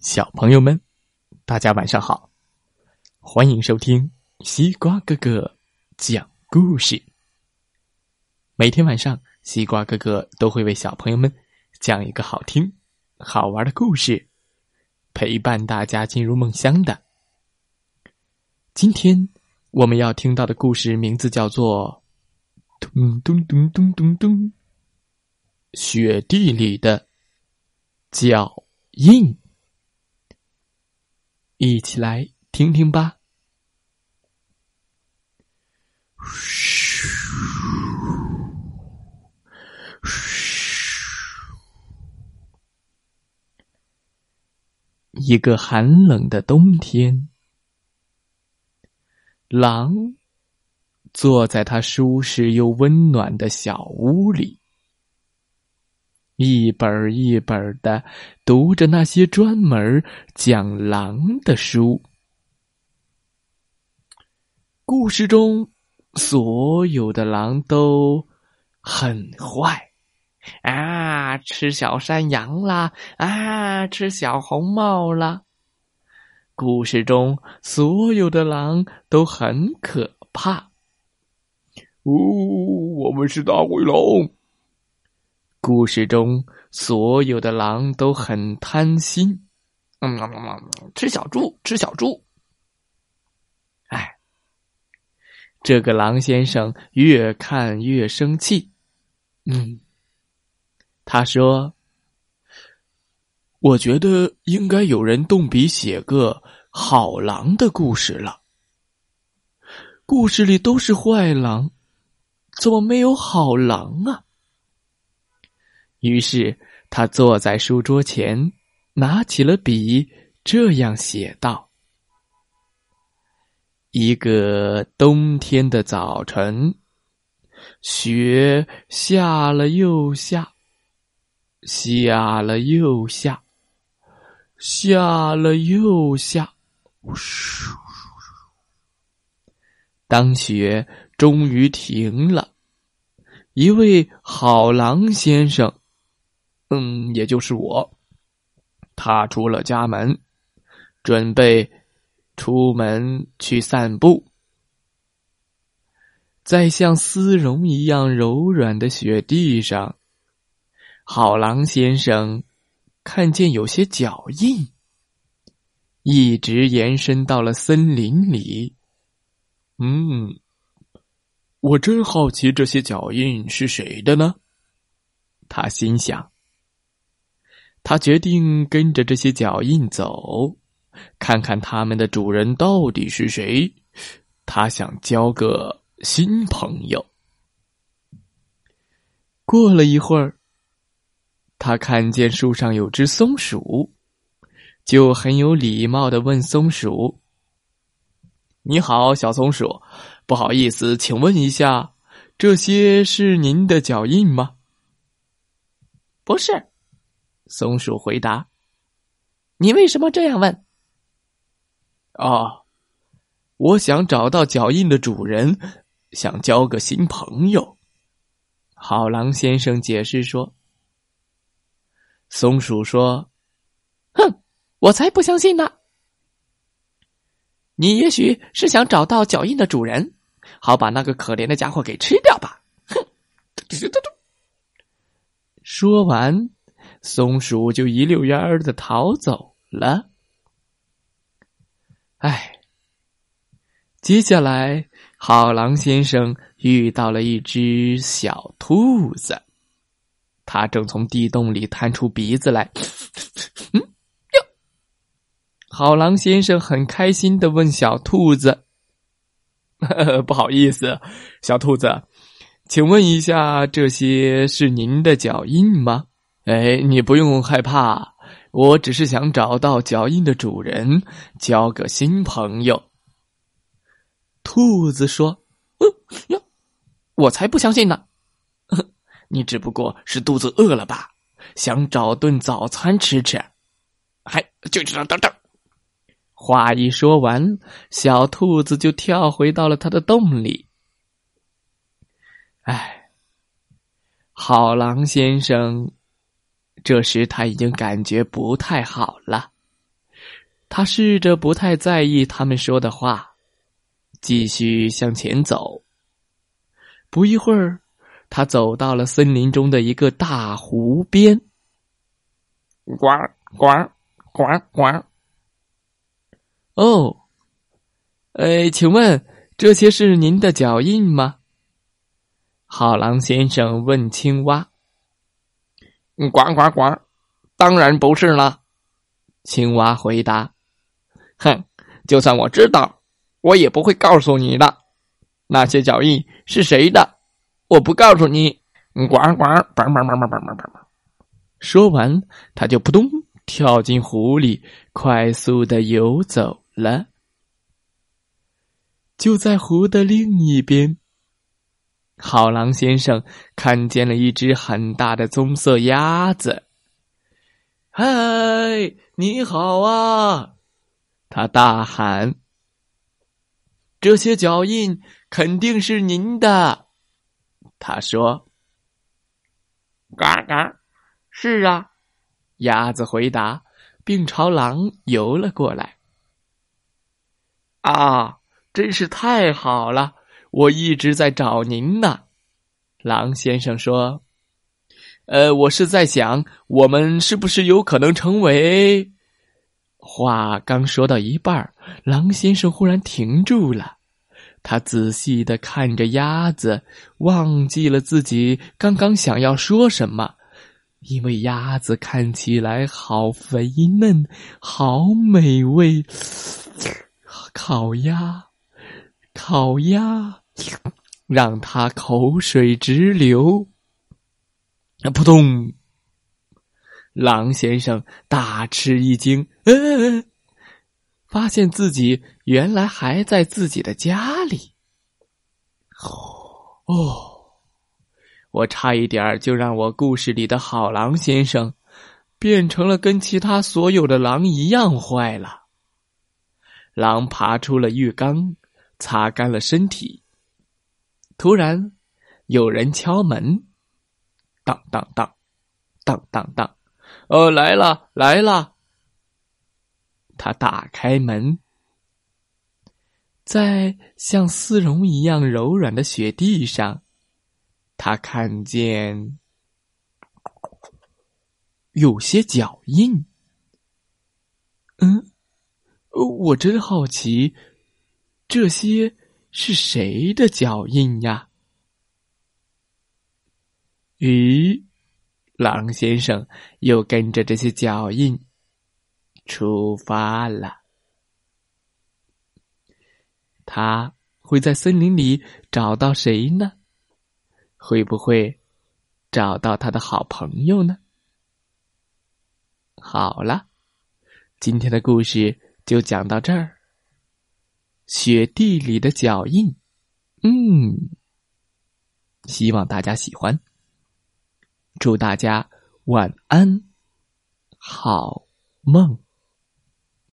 小朋友们，大家晚上好！欢迎收听西瓜哥哥讲故事。每天晚上，西瓜哥哥都会为小朋友们讲一个好听、好玩的故事，陪伴大家进入梦乡的。今天我们要听到的故事名字叫做《咚咚咚咚咚咚》，雪地里的脚印。一起来听听吧。嘘，嘘，一个寒冷的冬天，狼坐在他舒适又温暖的小屋里。一本一本的读着那些专门讲狼的书。故事中，所有的狼都很坏，啊，吃小山羊啦，啊，吃小红帽啦。故事中，所有的狼都很可怕。呜，我们是大灰狼。故事中，所有的狼都很贪心，嗯，吃小猪，吃小猪。哎，这个狼先生越看越生气。嗯，他说：“我觉得应该有人动笔写个好狼的故事了。故事里都是坏狼，怎么没有好狼啊？”于是，他坐在书桌前，拿起了笔，这样写道：“一个冬天的早晨，雪下了又下，下了又下，下了又下。当雪终于停了，一位好狼先生。”嗯，也就是我，踏出了家门，准备出门去散步，在像丝绒一样柔软的雪地上，好狼先生看见有些脚印，一直延伸到了森林里。嗯，我真好奇这些脚印是谁的呢？他心想。他决定跟着这些脚印走，看看他们的主人到底是谁。他想交个新朋友。过了一会儿，他看见树上有只松鼠，就很有礼貌的问松鼠：“你好，小松鼠，不好意思，请问一下，这些是您的脚印吗？”“不是。”松鼠回答：“你为什么这样问？”“哦，我想找到脚印的主人，想交个新朋友。”好狼先生解释说。松鼠说：“哼，我才不相信呢！你也许是想找到脚印的主人，好把那个可怜的家伙给吃掉吧？”哼！说完。松鼠就一溜烟儿的逃走了。哎，接下来，好狼先生遇到了一只小兔子，它正从地洞里探出鼻子来。嗯，哟，好狼先生很开心的问小兔子：“ 不好意思，小兔子，请问一下，这些是您的脚印吗？”哎，你不用害怕，我只是想找到脚印的主人，交个新朋友。兔子说：“嗯呀，我才不相信呢！你只不过是肚子饿了吧？想找顿早餐吃吃？还就知道等等。”话一说完，小兔子就跳回到了它的洞里。哎，好狼先生。这时他已经感觉不太好了，他试着不太在意他们说的话，继续向前走。不一会儿，他走到了森林中的一个大湖边。呱呱呱呱！哦，哎，请问这些是您的脚印吗？好狼先生问青蛙。呱呱呱！当然不是了，青蛙回答。哼，就算我知道，我也不会告诉你的。那些脚印是谁的？我不告诉你。呱呱！叭叭叭叭叭叭叭！说完，他就扑通跳进湖里，快速的游走了。就在湖的另一边，好狼先生看见了一只很大的棕色鸭子。嗨，你好啊！他大喊：“这些脚印肯定是您的。”他说：“嘎嘎，是啊。”鸭子回答，并朝狼游了过来。“啊，真是太好了！我一直在找您呢。”狼先生说：“呃，我是在想，我们是不是有可能成为……”话刚说到一半，狼先生忽然停住了。他仔细的看着鸭子，忘记了自己刚刚想要说什么，因为鸭子看起来好肥嫩，好美味。烤鸭，烤鸭，让他口水直流。扑通！狼先生大吃一惊，嗯，发现自己原来还在自己的家里。哦，我差一点就让我故事里的好狼先生变成了跟其他所有的狼一样坏了。狼爬出了浴缸，擦干了身体。突然，有人敲门，当当当，当当当。哦，来了来了！他打开门，在像丝绒一样柔软的雪地上，他看见有些脚印。嗯，我真好奇，这些是谁的脚印呀？咦？狼先生又跟着这些脚印出发了。他会在森林里找到谁呢？会不会找到他的好朋友呢？好了，今天的故事就讲到这儿。雪地里的脚印，嗯，希望大家喜欢。祝大家晚安，好梦。